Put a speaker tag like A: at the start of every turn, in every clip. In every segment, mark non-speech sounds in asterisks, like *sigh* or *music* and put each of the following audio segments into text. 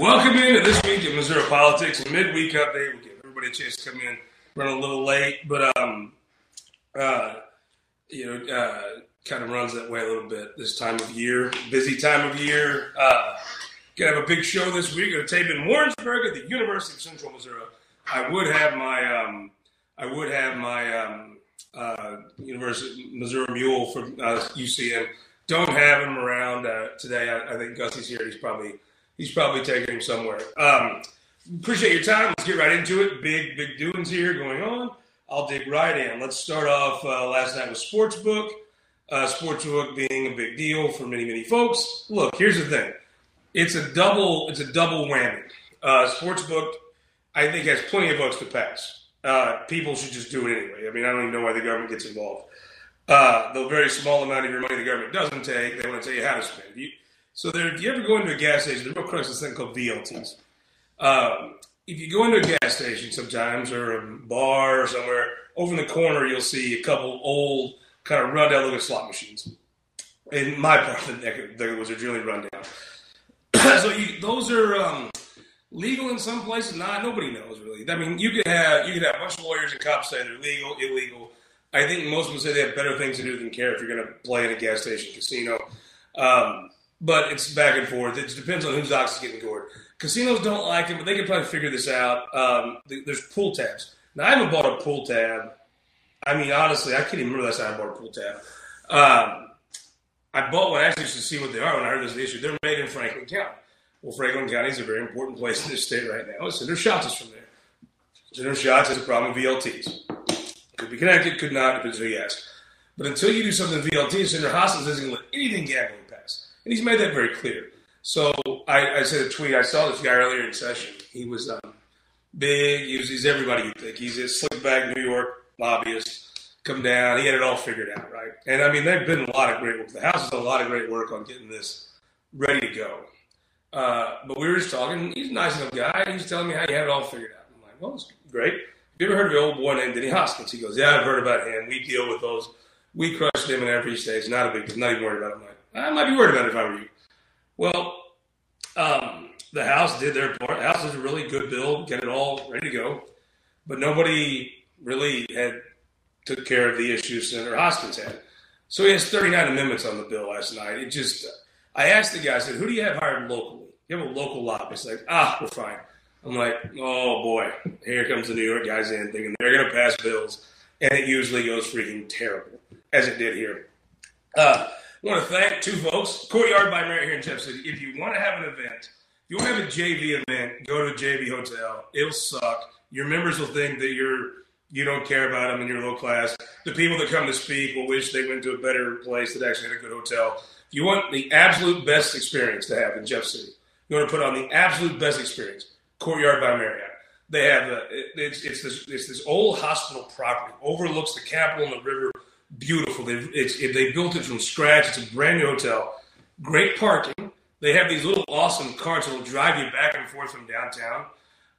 A: Welcome into this week of Missouri Politics, midweek update. We'll give everybody a chance to come in. Run a little late, but um, uh, you know, uh, kind of runs that way a little bit this time of year. Busy time of year. Uh, gonna have a big show this week. Gonna tape in Warrensburg at the University of Central Missouri. I would have my um, I would have my um, uh, University Missouri Mule from uh, UCM. Don't have him around uh, today. I, I think Gussie's here. He's probably he's probably taking him somewhere. Um, appreciate your time. Let's get right into it. Big big doings here going on. I'll dig right in. Let's start off uh, last night with Sportsbook. Uh, Sportsbook being a big deal for many many folks. Look, here's the thing. It's a double. It's a double whammy. Uh, Sportsbook, I think, has plenty of votes to pass. Uh, people should just do it anyway. I mean, I don't even know why the government gets involved. Uh, the very small amount of your money the government doesn't take, they want to tell you how to spend. You, so there, if you ever go into a gas station, the real crux is this thing called VLTs. Um, if you go into a gas station sometimes or a bar or somewhere, over in the corner you'll see a couple old, kind of run down looking slot machines. In my part of the deck, there was a really run down. *clears throat* so you, those are um, legal in some places. Not nobody knows really. I mean, you could have you could have a bunch of lawyers and cops say they're legal, illegal. I think most people say they have better things to do than care if you're going to play in a gas station casino. Um, but it's back and forth. It depends on whose ox is getting gored. Casinos don't like it, but they can probably figure this out. Um, there's pull tabs. Now, I haven't bought a pull tab. I mean, honestly, I can't even remember last time I bought a pull tab. Um, I bought one actually to see what they are when I heard this issue. They're made in Franklin County. Well, Franklin County is a very important place in this state right now. So there's Schatz is from there. So there's Schatz has a problem with VLTs. Could be connected, could not, depends who you ask. But until you do something with VLT, Senator Hoskins isn't going to let anything gambling. And he's made that very clear. So I, I said a tweet. I saw this guy earlier in session. He was um, big. He was, he's everybody you think. He's a slick back New York lobbyist. Come down. He had it all figured out, right? And I mean, there've been a lot of great work. The House has done a lot of great work on getting this ready to go. Uh, but we were just talking. He's a nice enough guy. He's telling me how he had it all figured out. I'm like, well, it's great. Have you ever heard of an old boy named Denny Hoskins? He goes, yeah, I've heard about him. We deal with those. We crush him in every stage. Not a big. Not even worried about him. I might be worried about it if I were you. Well, um, the House did their part. The House is a really good bill, get it all ready to go. But nobody really had took care of the issues Senator Hoskins had. So he has 39 amendments on the bill last night. It just, I asked the guy, I said, who do you have hired locally? You have a local lobbyist. Like, ah, we're fine. I'm like, oh boy, here comes the New York guys in thinking they're going to pass bills. And it usually goes freaking terrible, as it did here. Uh, I want to thank two folks, Courtyard by Marriott here in Jeff City. If you want to have an event, if you want to have a JV event, go to a JV hotel. It'll suck. Your members will think that you're you don't care about them and you're low class. The people that come to speak will wish they went to a better place that actually had a good hotel. If you want the absolute best experience to have in Jeff City, you want to put on the absolute best experience. Courtyard by Marriott. They have the it's, it's this it's this old hospital property overlooks the Capitol and the river. Beautiful. They it's they built it from scratch. It's a brand new hotel. Great parking. They have these little awesome carts that will drive you back and forth from downtown.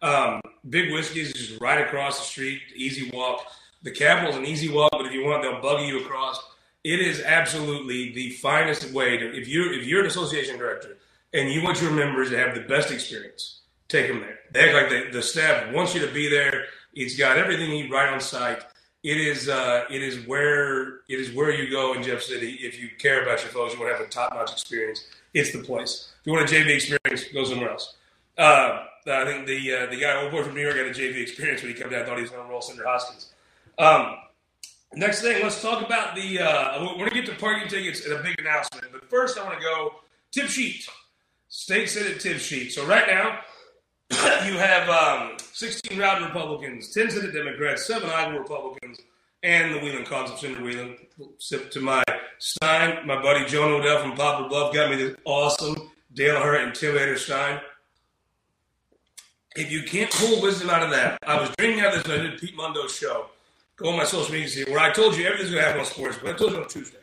A: Um, Big Whiskey is just right across the street, easy walk. The Capitol's an easy walk, but if you want, they'll buggy you across. It is absolutely the finest way to if you if you're an association director and you want your members to have the best experience, take them there. They act like the, the staff wants you to be there. It's got everything you need right on site. It is uh, it is where it is where you go in Jeff City if you care about your folks. You want to have a top notch experience. It's the place. If you want a JV experience, go somewhere else. Uh, I think the uh, the guy old boy from New York had a JV experience when he came down. I thought he was going to roll Senator Hoskins. Um, next thing, let's talk about the. We're going to get to parking tickets and a big announcement, but first I want to go tip sheet, state senate tip sheet. So right now you have um, 16 routing Republicans, 10 Senate Democrats, seven Iowa Republicans, and the Wheeling of Senator Wheeling. Sip to my Stein, my buddy Joan Odell from Poplar Bluff got me this awesome Dale Hurt and Tim Intimidator Stein. If you can't pull wisdom out of that, I was dreaming of this I did Pete Mundo's show. Go on my social media see where I told you everything's going to happen on sports, but I told you on Tuesday.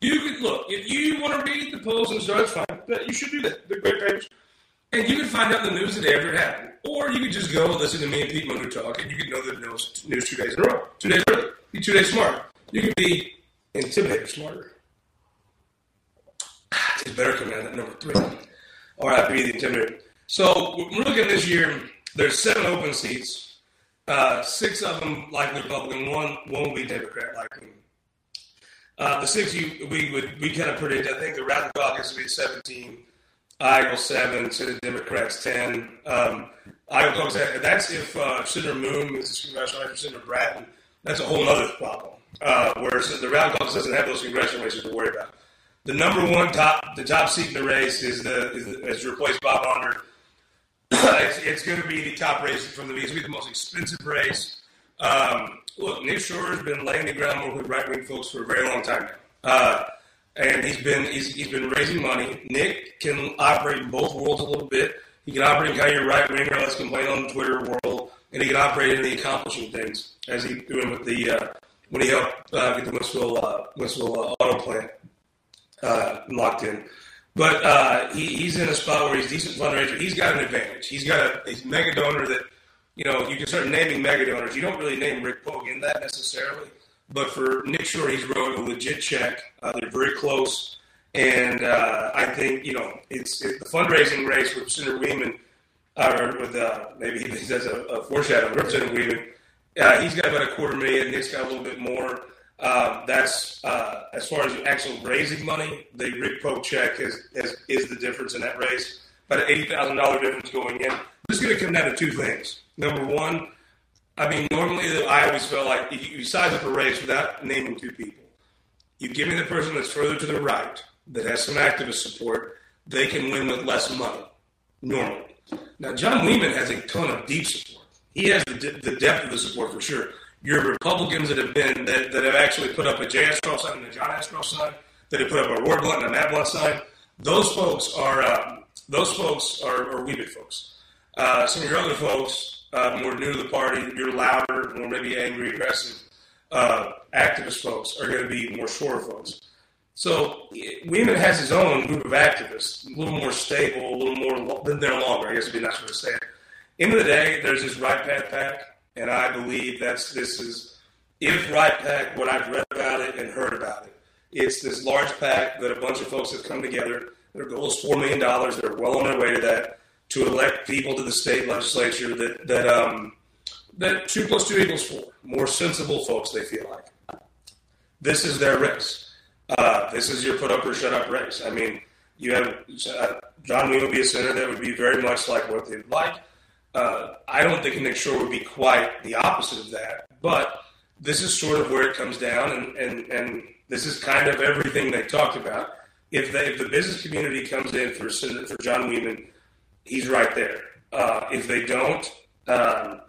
A: You could look if you want to read the polls and start, it's fine. But you should do that. They're great papers. And you can find out the news the day after it happened. Or you could just go listen to me and Pete Mundo talk, and you can know the news, news two days in a row. Two days early. Be two days smart. You can be intimidator smarter. It's better coming out at number three. Or be the intimidator. So we're looking this year. There's seven open seats. Uh, six of them likely Republican. One one will be Democrat likely. Uh, the six you, we would we kind of predict. I think the Radical Caucus will be 17, Iowa seven, Senate Democrats 10. Um, Iowa Caucus that's if uh, Senator Moon is the congressional race, Senator Brattin. That's a whole other problem. Uh, whereas the Radical Caucus doesn't have those congressional races to worry about. The number one top the top seat in the race is the is, the, is replaced Bob Onder. *coughs* it's, it's going to be the top race from the. It's going to be the most expensive race. Um, look, Nick Schroer has been laying the groundwork with right wing folks for a very long time now, uh, and he's been he's, he's been raising money. Nick can operate in both worlds a little bit. He can operate in kind of your right winger, let's complain on the Twitter world, and he can operate in the accomplishing things as he doing with the uh, when he helped uh, get the Wentzville uh, uh, auto plant uh, locked in. But uh, he, he's in a spot where he's decent fundraiser. He's got an advantage. He's got a, a mega donor that you know, you can start naming mega donors. You don't really name Rick Pogue in that necessarily, but for Nick Schroer, he's wrote a legit check. Uh, they're very close, and uh, I think you know it's, the fundraising race with Senator Wiemann, uh, or with uh, maybe he *laughs* says a, a foreshadow, Representative Wiemann. Uh, he's got about a quarter million. Nick's got a little bit more. Uh, that's as far as actual raising money. The Rick Pogue check is, is, is the difference in that race. About an eighty thousand dollar difference going in. This is going to come down to two things Number one, I mean, normally I always felt like you, size up a race without naming two people. You give me the person that's further to the right that has some activist support, they can win with less money, normally. Now, John Wiemann has a ton of deep support. He has the, the depth of the support for sure. Your Republicans that have been that, that have actually put up a J. Ashcroft sign and a John Ashcroft sign, that have put up a Roy Blunt and a Matt Blunt sign, those folks are um, those folks are, are Wiemann folks. Uh, some of your other folks uh, more new to the party, you're louder, more maybe angry, aggressive. Uh, activist folks are going to be more Schroer folks. So Wiemann has his own group of activists, a little more stable, a little more been there longer. I guess would be nice to say it. End of the day, there's this Right Path PAC, and I believe that's this is if Right pack, what I've read about it and heard about it, it's this large pack that a bunch of folks have come together. Their goal is four million dollars. They're well on their way to that to elect people to the state legislature that that um, that two plus two equals four. More sensible folks, they feel like. This is their race. Uh, this is your put up or shut up race. I mean, you have uh, John Wayne would be a senator that would be very much like what they'd like. Uh, I don't think Nick Schroer would be quite the opposite of that, but this is sort of where it comes down, and, and, and this is kind of everything they talked about. If, they, if the business community comes in for for John Weeman he's right there. Uh, if they don't, um,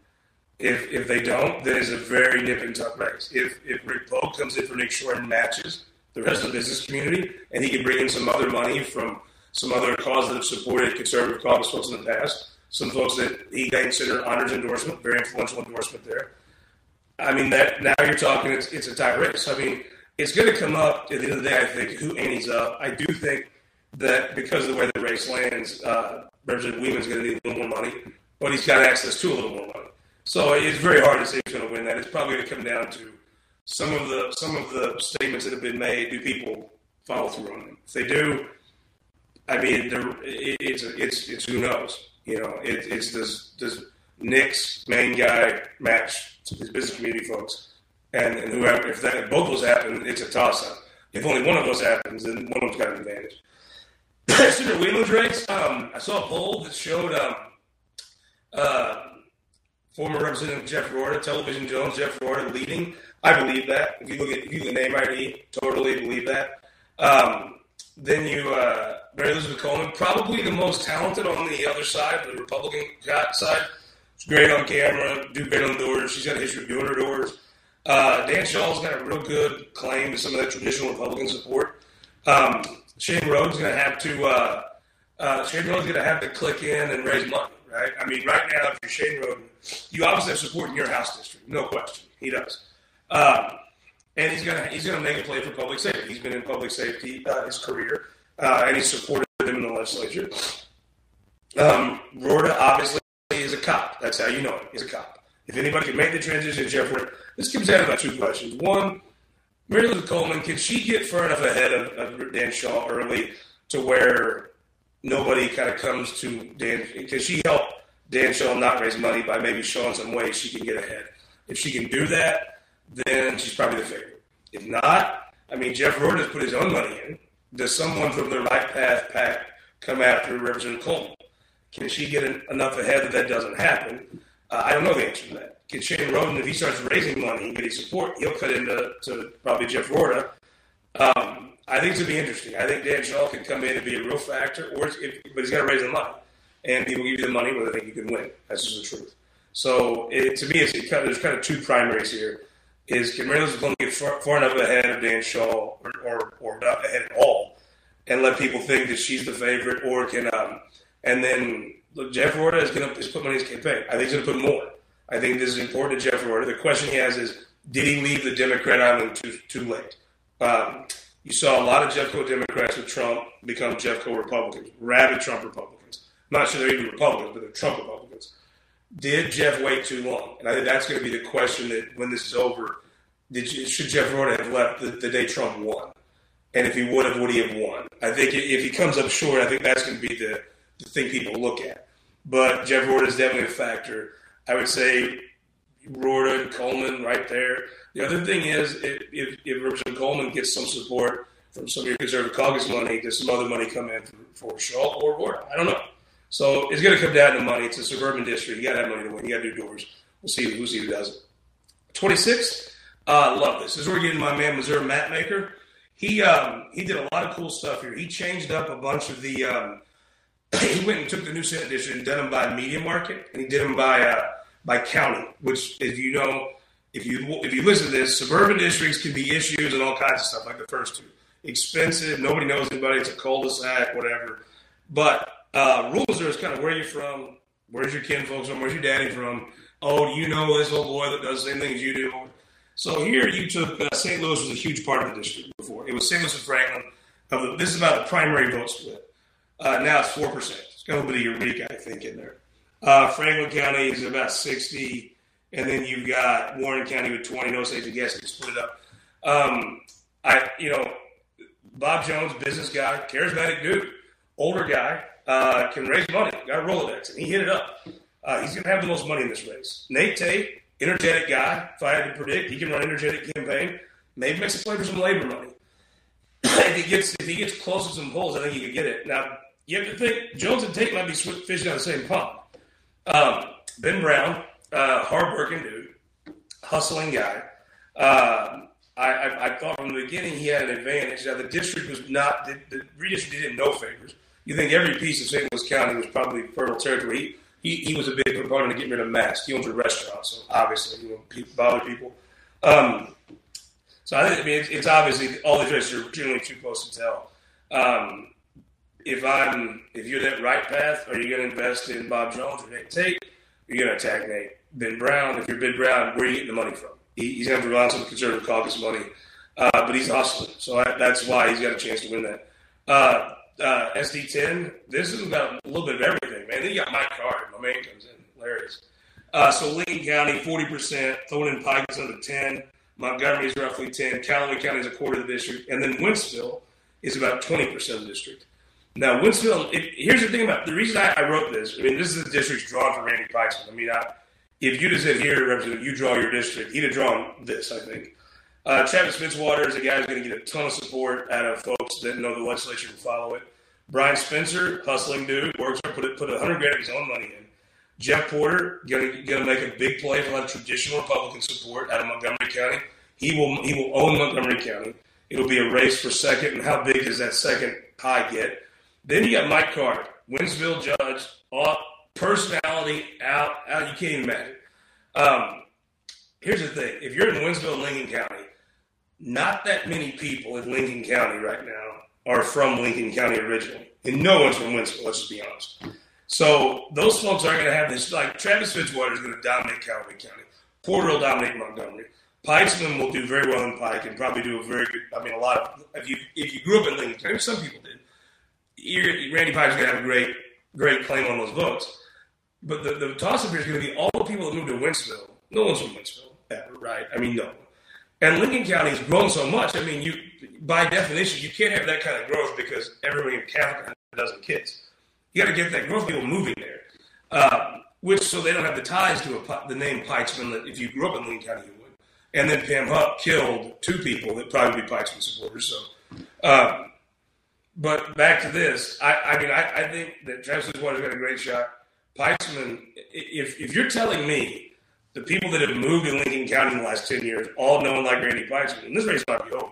A: if if they don't, then it's a very nip and tuck race. If if Rick Pogue comes in for Nick Schroer and matches the rest of the business community, and he can bring in some other money from some other cause that have supported conservative caucus folks in the past, some folks that he consider honors endorsement, very influential endorsement there. I mean that now you're talking it's it's a tight race. I mean it's going to come up at the end of the day. I think who antes up. I do think that because of the way the race lands, uh, Representative Wiemann's going to need a little more money, but he's got access to a little more money. So it's very hard to say who's going to win that. It's probably going to come down to some of the some of the statements that have been made. Do people follow through on them? If they do, I mean, it's it's it's who knows. You know, it, it's does does Nick's main guy match his business community folks, and, and whoever if that if both those happen, it's a toss up. If only one of those happens, then one of them's got an advantage. Wheeler's race, um, I saw a poll that showed um, uh, former Representative Jeff Roorda, Television Jones, Jeff Roorda leading. I believe that. If you look at you look name ID, totally believe that. Um, then you, uh, Mary Elizabeth Coleman, probably the most talented on the other side, the Republican side. She's great on camera, do great on doors. She's got a history of doing her doors. Uh, Dan Shaul's got a real good claim to some of that traditional Republican support. Um, Shane Roden going to have to uh, uh, Shane going to have to click in and raise money, right? I mean, right now, if you're Shane Roden, you obviously have support in your House district, no question. He does, um, and he's going to he's going to make a play for public safety. He's been in public safety uh, his career, uh, and he's supported him in the legislature. Um, Roorda obviously is a cop. That's how you know him. He's a cop. If anybody can make the transition, Jeff Roorda. This comes down to about two questions. One Mary Coleman, can she get far enough ahead of, of Dan Shaul early to where nobody kind of comes to Dan Can she help Dan Shaul not raise money by maybe showing some ways she can get ahead. If she can do that, then she's probably the favorite. If not, I mean, Jeff Roorda has put his own money in. Does someone from the right path pack come after Representative Coleman? Can she get enough ahead that that doesn't happen? Uh, I don't know the answer to that. Can Shane Roden, if he starts raising money and getting support, he'll cut into to probably Jeff Roorda. Um, I think it's going to be interesting. I think Dan Shaul can come in and be a real factor, or if, but he's got to raise the money. And people give you the money where they think you can win. That's just the truth. So it, to me, it's it, there's kind of two primaries here. Is can Maryland's going to get far, far, enough ahead of Dan Shaul or, or, or, not ahead at all and let people think that she's the favorite or can um, and then look, Jeff Roorda is going to put money in his campaign. I think he's going to put more. I think this is important to Jeff Roorda. The question he has is, did he leave the Democrat island too too late? Um, you saw a lot of Jeffco Democrats with Trump become Jeffco Republicans, rabid Trump Republicans. I'm not sure they're even Republicans, but they're Trump Republicans. Did Jeff wait too long? And I think that's going to be the question that when this is over, did you, should Jeff Roorda have left the, the, day Trump won? And if he would have, would he have won? I think if he comes up short, I think that's going to be the, the thing people look at. But Jeff Roorda is definitely a factor. I would say Roorda and Coleman right there. The other thing is, if, if, if Representative Coleman gets some support from some of your conservative caucus money, does some other money come in for, for Shaul or Roorda? I don't know. So it's going to come down to money. It's a suburban district. You got to have money to win. You got to do doors. We'll see who see who does it. 26. Uh, love this. This is where we're getting my man Missouri Map Maker. He um, he did a lot of cool stuff here. He changed up a bunch of the. Um, he went and took the new Senate district and did them by media market, and he did them by uh, by county. Which, as you know, if you if you listen to this, suburban districts can be issues and all kinds of stuff like the first two. Expensive. Nobody knows anybody. It's a cul-de-sac, whatever. But uh, rules are kind of where you're from, where's your kin folks from, where's your daddy from. Oh, you know this little boy that does the same thing as you do? So here you took uh, St. Louis was a huge part of the district before. It was St. Louis and Franklin. The, this is about the primary vote split. Uh, now it's four percent. It's got a little bit of Eureka, I think, in there. Uh, Franklin County is about sixty, and then you've got Warren County with twenty. No safety guess can split it up. Um, I, you know, Bob Jones, business guy, charismatic dude, older guy uh, can raise money. Got a Rolodex, and he hit it up. Uh, he's going to have the most money in this race. Nate Tate, energetic guy. If I had to predict, he can run an energetic campaign. Maybe makes a play for some labor money. *coughs* if he gets if he gets close to some polls, I think he could get it. Now you have to think Jones and Tate might be fishing out the same pond. Um, ben Brown, uh, hardworking dude, hustling guy. Um, I, I, I, thought from the beginning he had an advantage. Now the district was not the, the redistricting did no favors you think every piece of St. Louis County was probably fertile territory. He, he, he was a big proponent of getting rid of masks. He owns a restaurant, so obviously, you know, people, bother people. Um, so I think, I mean, it's, it's, obviously all these races are generally too close to tell. Um, if I'm, if you're that right path, are you going to invest in Bob Jones or Nate Tate? Are you going to attack Nate Ben Brown? If you're Ben Brown, where are you getting the money from? He, he's going to rely on some conservative caucus money, uh, but he's hustling, so I, that's why he's got a chance to win that. Uh, uh, SD10. This is about a little bit of everything, man. Then you got my card. My man comes in. Hilarious. Uh, so Lincoln County, 40%. Throwing in Pike is under 10. Montgomery is roughly 10. Callaway County is a quarter of the district. And then Wentzville is about 20% of the district. Now, Wentzville, it, here's the thing about the reason I, I, wrote this. I mean, this is the district's drawn for Randy Pietzman. I mean, I, if you just said here, Representative, you draw your district, he'd have drawn this, I think. Uh, Travis Fitzwater is a guy who's going to get a ton of support out of folks that know the legislature and follow it. Brian Spencer, hustling dude, works hard, put put a hundred grand of his own money in. Jeff Porter, going to make a big play for a lot of traditional Republican support out of Montgomery County. He will he will own Montgomery County. It'll be a race for second, and how big does that second pie get? Then you got Mike Carter, Wentzville judge, off, personality out, out. You can't even imagine. Um, here's the thing: if you're in Wentzville, Lincoln County, not that many people in Lincoln County right now are from Lincoln County originally, and no one's from Wentzville. Let's just be honest. So those folks aren't going to have this. Like Travis Fitzwater is going to dominate Callaway County. Porter will dominate Montgomery. Pietzman will do very well in Pike and probably do a very good. I mean, a lot of if you if you grew up in Lincoln County, some people did. Randy Pike's going to have a great great claim on those votes. But the, the toss up here is going to be all the people that moved to Wentzville. No one's from Wentzville ever, right? I mean, no. And Lincoln County has grown so much. I mean, you by definition, you can't have that kind of growth because everybody in Catholic has a dozen kids. You got to get that growth people moving there, uh, which so they don't have the ties to a, the name Pietzman that if you grew up in Lincoln County you would. And then Pam Hupp killed two people that probably be Pietzman supporters. So, um, but back to this, I, I mean, I, I, think that Travis Fitzwater's got a great shot. Pietzman, if if you're telling me the people that have moved in Lincoln County in the last ten years all know and like Randy Pietzman, and this race might be over.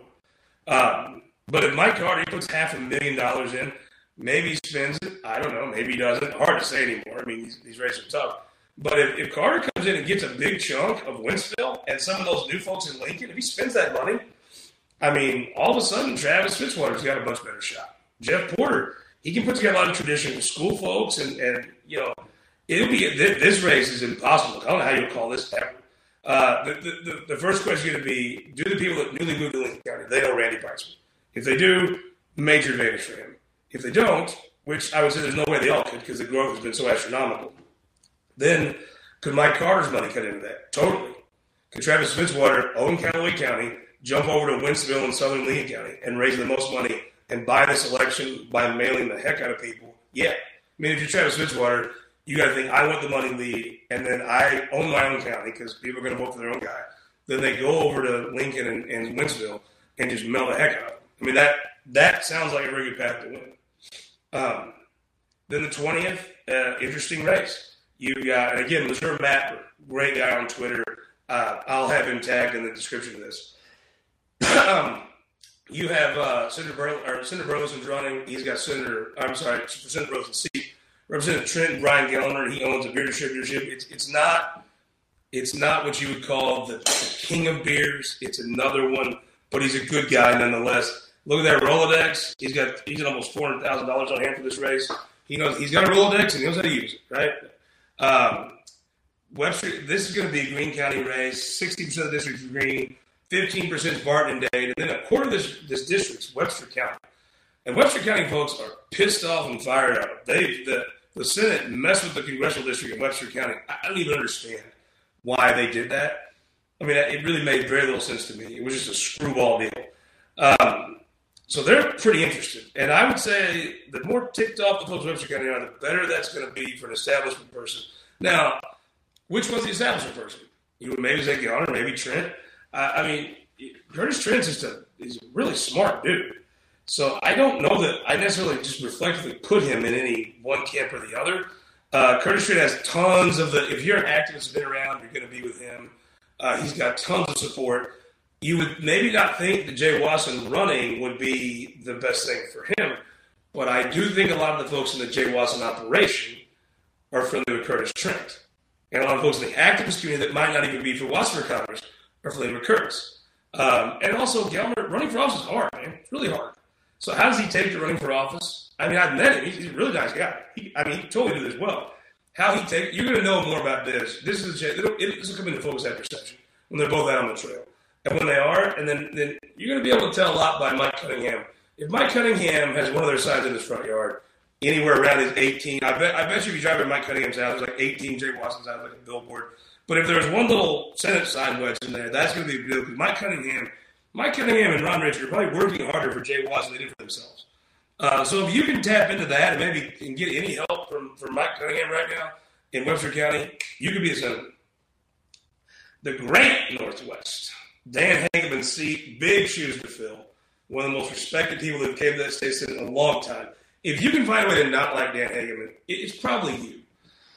A: Um, but if Mike Carter puts half a million dollars in, maybe he spends it. I don't know. Maybe he doesn't. Hard to say anymore. I mean, these, these races are tough. But if, if Carter comes in and gets a big chunk of Wentzville and some of those new folks in Lincoln, if he spends that money, I mean, all of a sudden Travis Fitzwater's got a much better shot. Jeff Porter, he can put together a lot of traditional school folks, and, and you know, it'll be this race is impossible. I don't know how you call this ever. Uh, the, the, the, first question going to be: Do the people that newly moved to Lincoln County they know Randy Pietzman? If they do, major advantage for him. If they don't, which I would say there's no way they all could because the growth has been so astronomical, then could Mike Carter's money cut into that? Totally. Could Travis Fitzwater own Callaway County, jump over to Wentzville in southern Lee County, and raise the most money and buy this election by mailing the heck out of people? Yeah. I mean, if you're Travis Fitzwater, you got to think, I want the money lead, and then I own my own county because people are going to vote for their own guy. Then they go over to Lincoln and, and Wentzville and just mail the heck out of them. I mean, that that sounds like a very good path to win. Um, then the 20th, uh, interesting race. You got, and again, Missouri Matt, great guy on Twitter. Uh, I'll have him tagged in the description of this. *coughs* you have uh, Senator, Bur- or Senator Burlison's running. He's got Senator, I'm sorry, Senator Burlison's seat. Representative Trent Brian Gellner, he owns a beer distributorship. It's, it's not it's not what you would call the, the king of beers. It's another one, but he's a good guy nonetheless. Look at that Rolodex. He's got he's got almost four hundred thousand dollars on hand for this race. He knows he's got a Rolodex and he knows how to use it, right? Um, Webster, this is going to be a Greene County race. Sixty percent of the district is green. Fifteen percent is Barton and Dade, and then a quarter of this this district's Webster County. And Webster County folks are pissed off and fired up. They the the Senate messed with the congressional district in Webster County. I don't even understand why they did that. I mean, it really made very little sense to me. It was just a screwball deal. Um, so they're pretty interested. And I would say the more ticked off the folks in Webster County are, the better that's going to be for an establishment person. Now, which was the establishment person? You would maybe say Gellner, maybe Trent. Uh, I mean, Curtis Trent is a, he's a really smart dude. So I don't know that I necessarily just reflectively put him in any one camp or the other. Uh, Curtis Trent has tons of the, if you're an activist been around, you're going to be with him. Uh, he's got tons of support you would maybe not think that Jay Wasson running would be the best thing for him, but I do think a lot of the folks in the Jay Wasson operation are familiar with Curtis Trent. And a lot of folks in the activist community that might not even be for Wasson for Congress with Curtis. Um, and also, Gellner, running for office is hard, man. It's really hard. So, how does he take to running for office? I mean, I've met him. He's, a really nice guy. He, I mean, he totally did this well. How he take, you're going to know more about this. This is a, it, this will come into focus after session when they're both out on the trail and when they are, and then, then you're going to be able to tell a lot by Mike Cunningham. If Mike Cunningham has one of their signs in his front yard, anywhere around his 18, I bet I bet you if you drive by Mike Cunningham's house, there's like 18 Jay Wasson's house, like a billboard. But if there's one little Senate side wedge in there, that's going to be a deal because Mike Cunningham, Mike Cunningham and Ron Richard are probably working harder for Jay Watts than they did for themselves. Uh, so if you can tap into that and maybe can get any help from, from Mike Cunningham right now in Webster County, you could be a senator. The Grant Northwest. Dan Hegeman's seat, big shoes to fill. One of the most respected people that came to that state in a long time. If you can find a way to not like Dan Hegeman, it's probably you.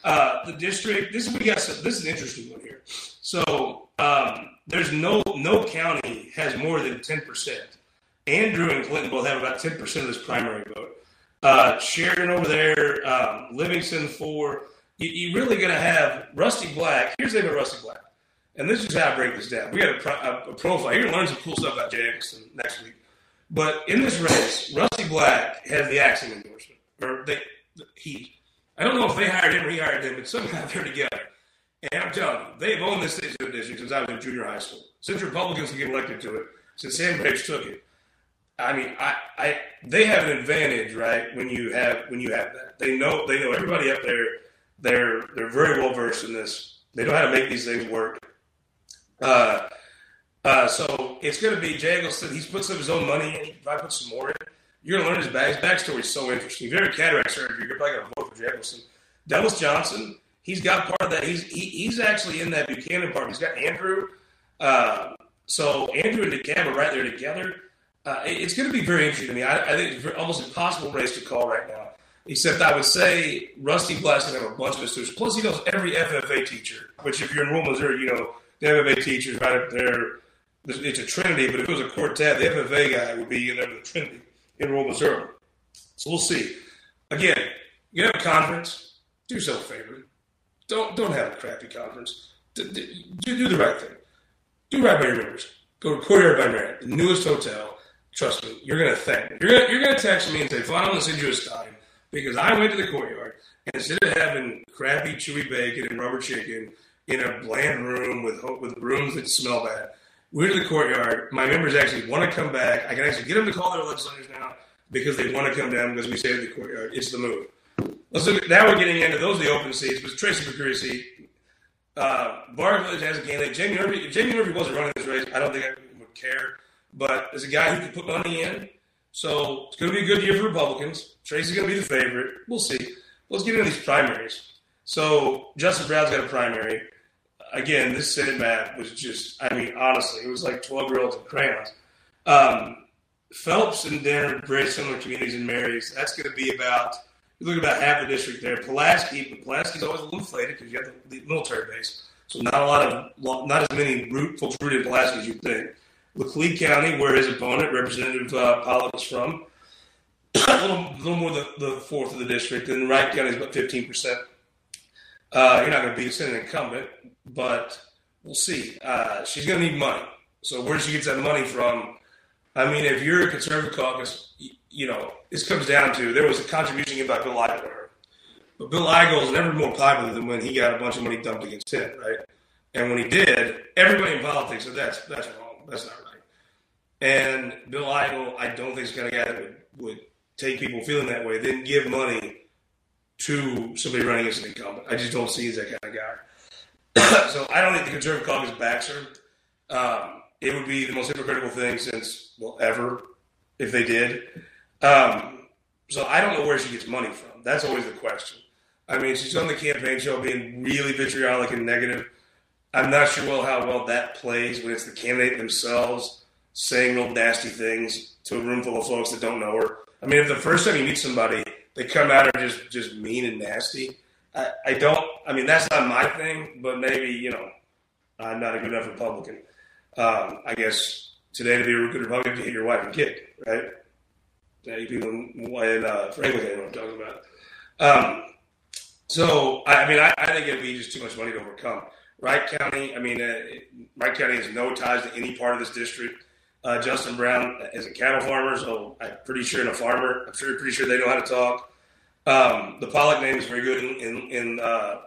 A: Uh, the district. This is we got. Some, this is an interesting one here. So um, there's no no county has more than ten percent. Andrew and Clinton both have about ten percent of this primary vote. Uh, Sheridan over there, um, Livingston four. You, are really going to have Rusty Black. Here's the thing Rusty Black and this is how I break this down. We got a, a, a profile. You're going to learn some cool stuff about Eggleston next week. But in this race, Rusty Black has the Axiom endorsement. Or they, he. I don't know if they hired him or he hired him, but somehow they're together. And I'm telling you, they've owned this state district since I was in junior high school. Since Republicans can get elected to it, since Sam took it. I mean, I, I, they have an advantage, right? When you have when you have that, they know they know everybody up there. They're they're very well versed in this. They know how to make these things work. Uh, uh, so it's going to be Jay Eggleston. He's put some of his own money in. If I put some more in, you're going to learn his back. His backstory is so interesting. If you have cataract surgery, you're probably going to George. Delus Johnson, he's got part of that. He's he, he's actually in that Buchanan part. He's got Andrew. Uh, so Andrew and DeKalb are right there together. Uh, it's going to be very interesting to me. I, I think it's almost impossible race to call right now. Except I would say Rusty Black's to have a bunch of students. Plus, he knows every FFA teacher. Which, if you're in rural Missouri, you know the FFA teachers right up there. It's a trinity, but if it was a quartet, the FFA guy would be in there with the trinity in rural Missouri. So we'll see. Again, you have a conference. Do yourself a favor. Don't don't have a crappy conference. Do, do, do the right thing. Do right by your members. Go to Courtyard by Marriott, the newest hotel. Trust me, you're gonna thank me. You're gonna you're gonna text me and say, "Fine, I'm gonna send you a stein because I went to the Courtyard and instead of having crappy chewy bacon and rubber chicken in a bland room with with rooms that smell bad, we're to the Courtyard. My members actually want to come back. I can actually get them to call their legislators now because they want to come down because we at the Courtyard, it's the move. Let's look. At, now we're getting into those are the open seats. But Tracy McCreery seat. Uh, Village has a candidate. Jamie Murphy. If Jamie Murphy wasn't running this race, I don't think I would care. But as a guy who can put money in, so it's going to be a good year for Republicans. Tracy's going to be the favorite. We'll see. Let's get into these primaries. So Justin Brown's got a primary. Again, this Senate map was just, I mean, honestly, it was like 12 year olds in crayons. Um, Phelps and Denner, very similar communities in Maries. That's going to be about you look about half the district there. Pulaski, but Pulaski's always a little inflated because you have the, the, military base. So not a lot of, not as many root, folks rooted Pulaski as you think. Laclede County, where his opponent, Representative uh, is from, *coughs* a little, little more the, the fourth of the district, and Wright County is about 15%. Uh, you're not going to beat an incumbent, but we'll see. Uh, she's going to need money. So where she gets that money from? I mean, if you're a conservative caucus, you know, this comes down to there was a contribution given by Bill Eigel. But Bill Eigel is never more popular than when he got a bunch of money dumped against him, right? And when he did, everybody in politics said that's that's wrong. That's not right. And Bill Eigel, I don't think is going to get would, would take people feeling that way, then give money to somebody running as an incumbent. I just don't see as that kind of guy. *coughs* so I don't think the conservative caucus backs her. Um, it would be the most hypocritical thing since well ever if they did. Um, so I don't know where she gets money from. That's always the question. I mean, she's on the campaign trail being really vitriolic and negative. I'm not sure well how well that plays when it's the candidate themselves saying real nasty things to a room full of folks that don't know her. I mean, if the first time you meet somebody, they come out and just just mean and nasty. I, I don't. I mean, that's not my thing, but maybe you know, I'm not a good enough Republican. Um, I guess today to be a good Republican, to hit your wife and kid, right? Yeah, you people in uh, Franklin know what I'm talking about. Um, so, I, I mean, I, I, think it'd be just too much money to overcome. Wright County, I mean, uh, Wright County has no ties to any part of this district. Uh, Justin Brown is a cattle farmer, so I'm pretty sure in a farmer. I'm sure, pretty sure they know how to talk. Um, the Pollock name is very good in in, in uh,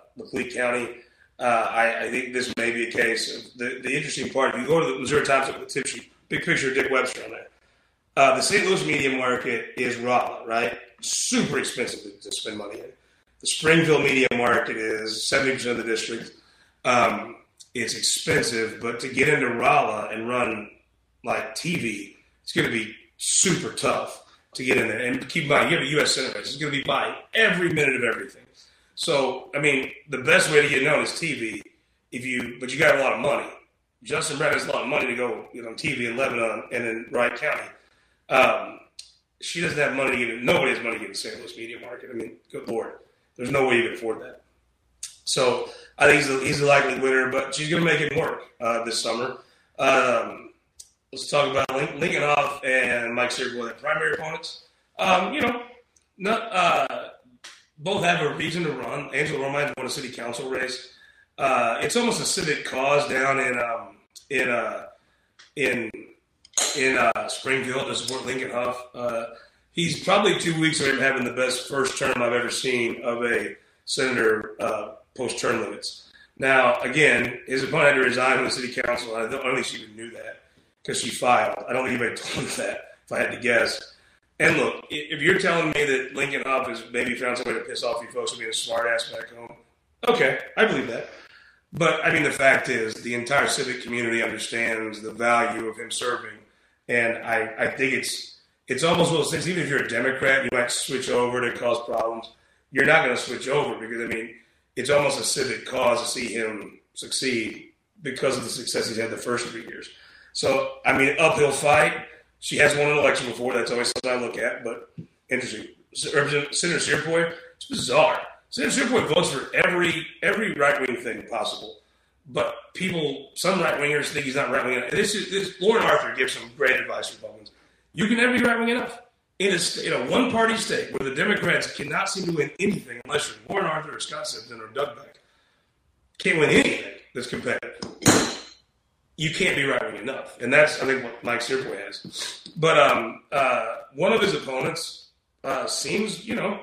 A: County. Uh, I, I, think this may be a case. The, the interesting part, if you go to the Missouri Times tip sheet, big picture of Dick Webster on there. Uh, the St. Louis media market is Rolla, right? Super expensive to, spend money in. The Springfield media market is 70% of the district. Um, it's expensive, but to get into Rolla and run like TV, it's going to be super tough to get in there. And keep in mind, you have a U.S. Senate race. It's going to be buying every minute of everything. So, I mean, the best way to get known is TV. If you, but you got a lot of money. Justin Brown has a lot of money to go, you know, TV in Lebanon and in Wright County. Um, she doesn't have money to get. Nobody has money to get in the St. Louis media market. I mean, good lord, there's no way you can afford that. So I think he's a, he's likely winner, but she's going to make it work uh, this summer. Um, let's talk about Lincoln Hough and Mike Cierpiot, their primary opponents. Um, you know, not, uh, both have a reason to run. Angela Romine won a city council race. Uh, it's almost a civic cause down in um, in uh, in in uh, Springfield to support Lincoln Hough. Uh, he's probably two weeks from having the best first term I've ever seen of a senator uh, post term limits. Now, again, his opponent had to resign from the city council. I don't, think she even knew that because she filed. I don't think anybody *laughs* told him that, if I had to guess. And look, if you're telling me that Lincoln Hough has maybe found some way to piss off you folks for being a smart ass back home, okay, I believe that. But I mean, the fact is, the entire civic community understands the value of him serving and I, I think it's it's almost one of those things. Even if you're a Democrat, you might switch over to cause problems. you're not going to switch over because I mean, it's almost a civic cause to see him succeed because of the success he's had the first three years. So I mean, uphill fight. She has won an election before. That's always something I look at. But interesting. Senator Cierpiot, it's bizarre. Senator Cierpiot votes for every every right wing thing possible. But people, some right wingers think he's not right wing enough. This is this, Lauren Arthur gives some great advice to Republicans. You can never be right wing enough in a, in a one party state where the Democrats cannot seem to win anything unless you're Lauren Arthur or Scott Simpson or Doug Beck. Can't win anything that's competitive. You can't be right wing enough. And that's, I think, what Mike Cierpiot has. But um, uh, one of his opponents uh, seems, you know,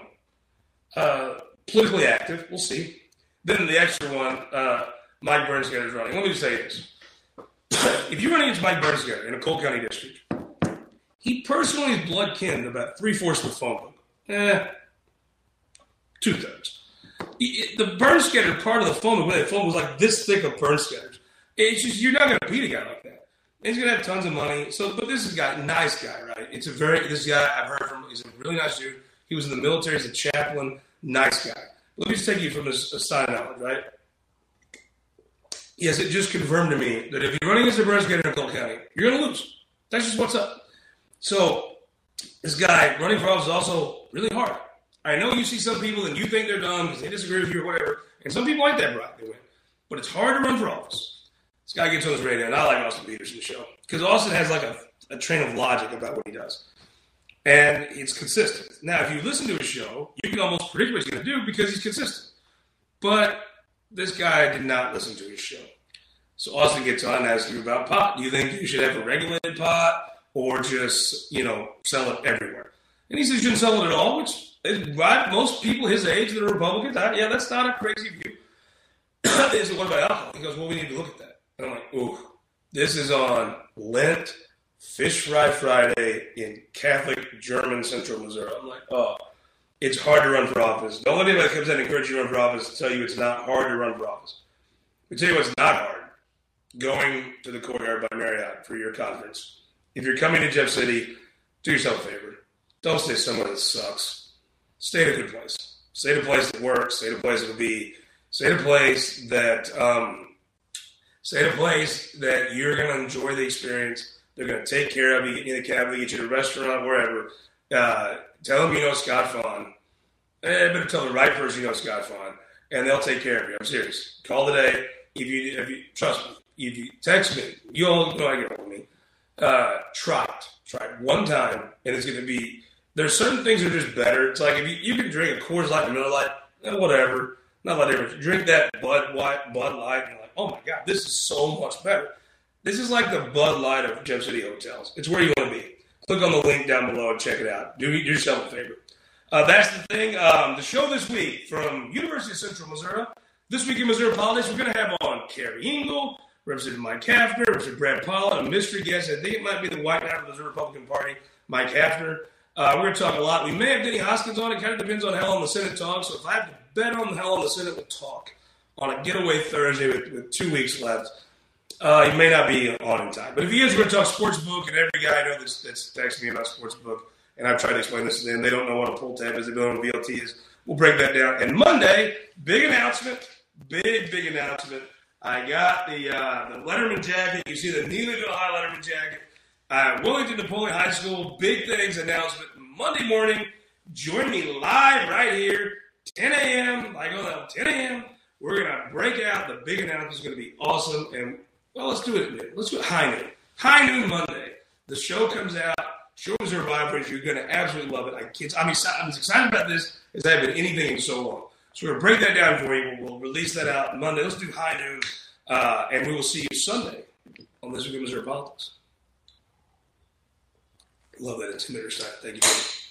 A: uh, politically active. We'll see. Then the extra one, uh, Mike Bernskoetter is running. Let me just say this. if you're running against Mike Bernskoetter in a Cole County district, he personally is blood kin about three fourths of the phone book. Eh, two thirds. The Bernskoetter part of the phone book, the phone was like this thick of Bernskoetters. It's just you're not going to beat a guy like that. And he's going to have tons of money. So, but this is a guy, nice guy, right? It's a very this guy I've heard from. He's a really nice dude. He was in the military he's a chaplain. Nice guy. Let me just take you from a side knowledge, right? Yes, it just confirmed to me that if you're running as a Bernskoetter in Cole County, you're going to lose. That's just what's up. So this guy running for office is also really hard. I know you see some people and you think they're dumb because they disagree with you or whatever, and some people like that Brock, they win. But it's hard to run for office. This guy gets on his radio, and I like Austin Petersen show because Austin has like a, a train of logic about what he does, and it's consistent. Now, if you listen to his show, you can almost predict what he's going to do because he's consistent. But this guy did not listen to his show. So Austin gets on and asks you about pot. Do you think you should have a regulated pot? or just you know sell it everywhere. And he says you shouldn't sell it at all, which is right. Most people his age that are Republicans, I, yeah, that's not a crazy view. *coughs* said, what about alcohol? He goes, well, we need to look at that. And I'm like, ooh, this is on Lent Fish Fry Friday in Catholic German Central Missouri. I'm like, oh, it's hard to run for office. Don't let anybody that comes in and encourage you to run for office to tell you it's not hard to run for office. I tell you what's not hard. Going to the courtyard by Marriott for your conference if you're coming to Jeff City, do yourself a favor. Don't stay somewhere that sucks. Stay at a good place. Stay at a place that works. Stay at a place that'll be. Stay at a place that. Um, stay at a place that you're going to enjoy the experience. They're going to take care of you, get you in the cab, get you to a restaurant, wherever. Uh, tell them you know Scott Faughn. Eh, better tell the right person you know Scott Faughn, and they'll take care of you. I'm serious. Call today. If you, if you trust me, if you text me, you all know I get hold of me uh, try it. Try it one time, and it's going to be. There's certain things that are just better. It's like if you, you can drink a Coors Light, Miller Lite, eh, whatever, not a. Drink that Bud White, Bud Light, and you're like, oh my god, this is so much better. This is like the Bud Light of Gem City hotels. It's where you want to be. Click on the link down below and check it out. Do yourself a favor. Uh, that's the thing. Um, the show this week from University of Central Missouri. This week in Missouri Politics, we're going to have on Carrie Engel, Representative Mike Haffner, Representative Brad Pollitt, a mystery guest. I think it might be the white knight of the Missouri Republican Party, Mike Haffner. Uh, we're going to talk a lot. We may have Denny Hoskins on. It kind of depends on how long the Senate talks. So if I have to bet on how long the Senate will talk on a getaway Thursday with, with two weeks left, uh, he may not be on in time. But if he is, we're going to talk sports book. And every guy I know that's, that's texting me about sports book, and I've tried to explain this to them. They don't know what a pull tab is. They don't know what VLT is. We'll break that down. And Monday, big announcement. Big, big announcement. I got the uh, the Letterman jacket. You see the Neelyville High Letterman jacket. Uh, Wellington Napoleon High School big things announcement Monday morning. Join me live right here, 10 a.m. I go down 10 a.m. We're gonna break out the big announcement. It's gonna be awesome. And well, let's do it. Let's do it high noon. High noon Monday. The show comes out. Show is a You're gonna absolutely love it. I kids, I'm excited. I'm as excited about this as I've been anything in so long. So we're going to break that down for you. We'll, release that out Monday. Let's do high noon, uh, and we will see you Sunday on This Week in Missouri Politics. Love that intimidator style. Thank you.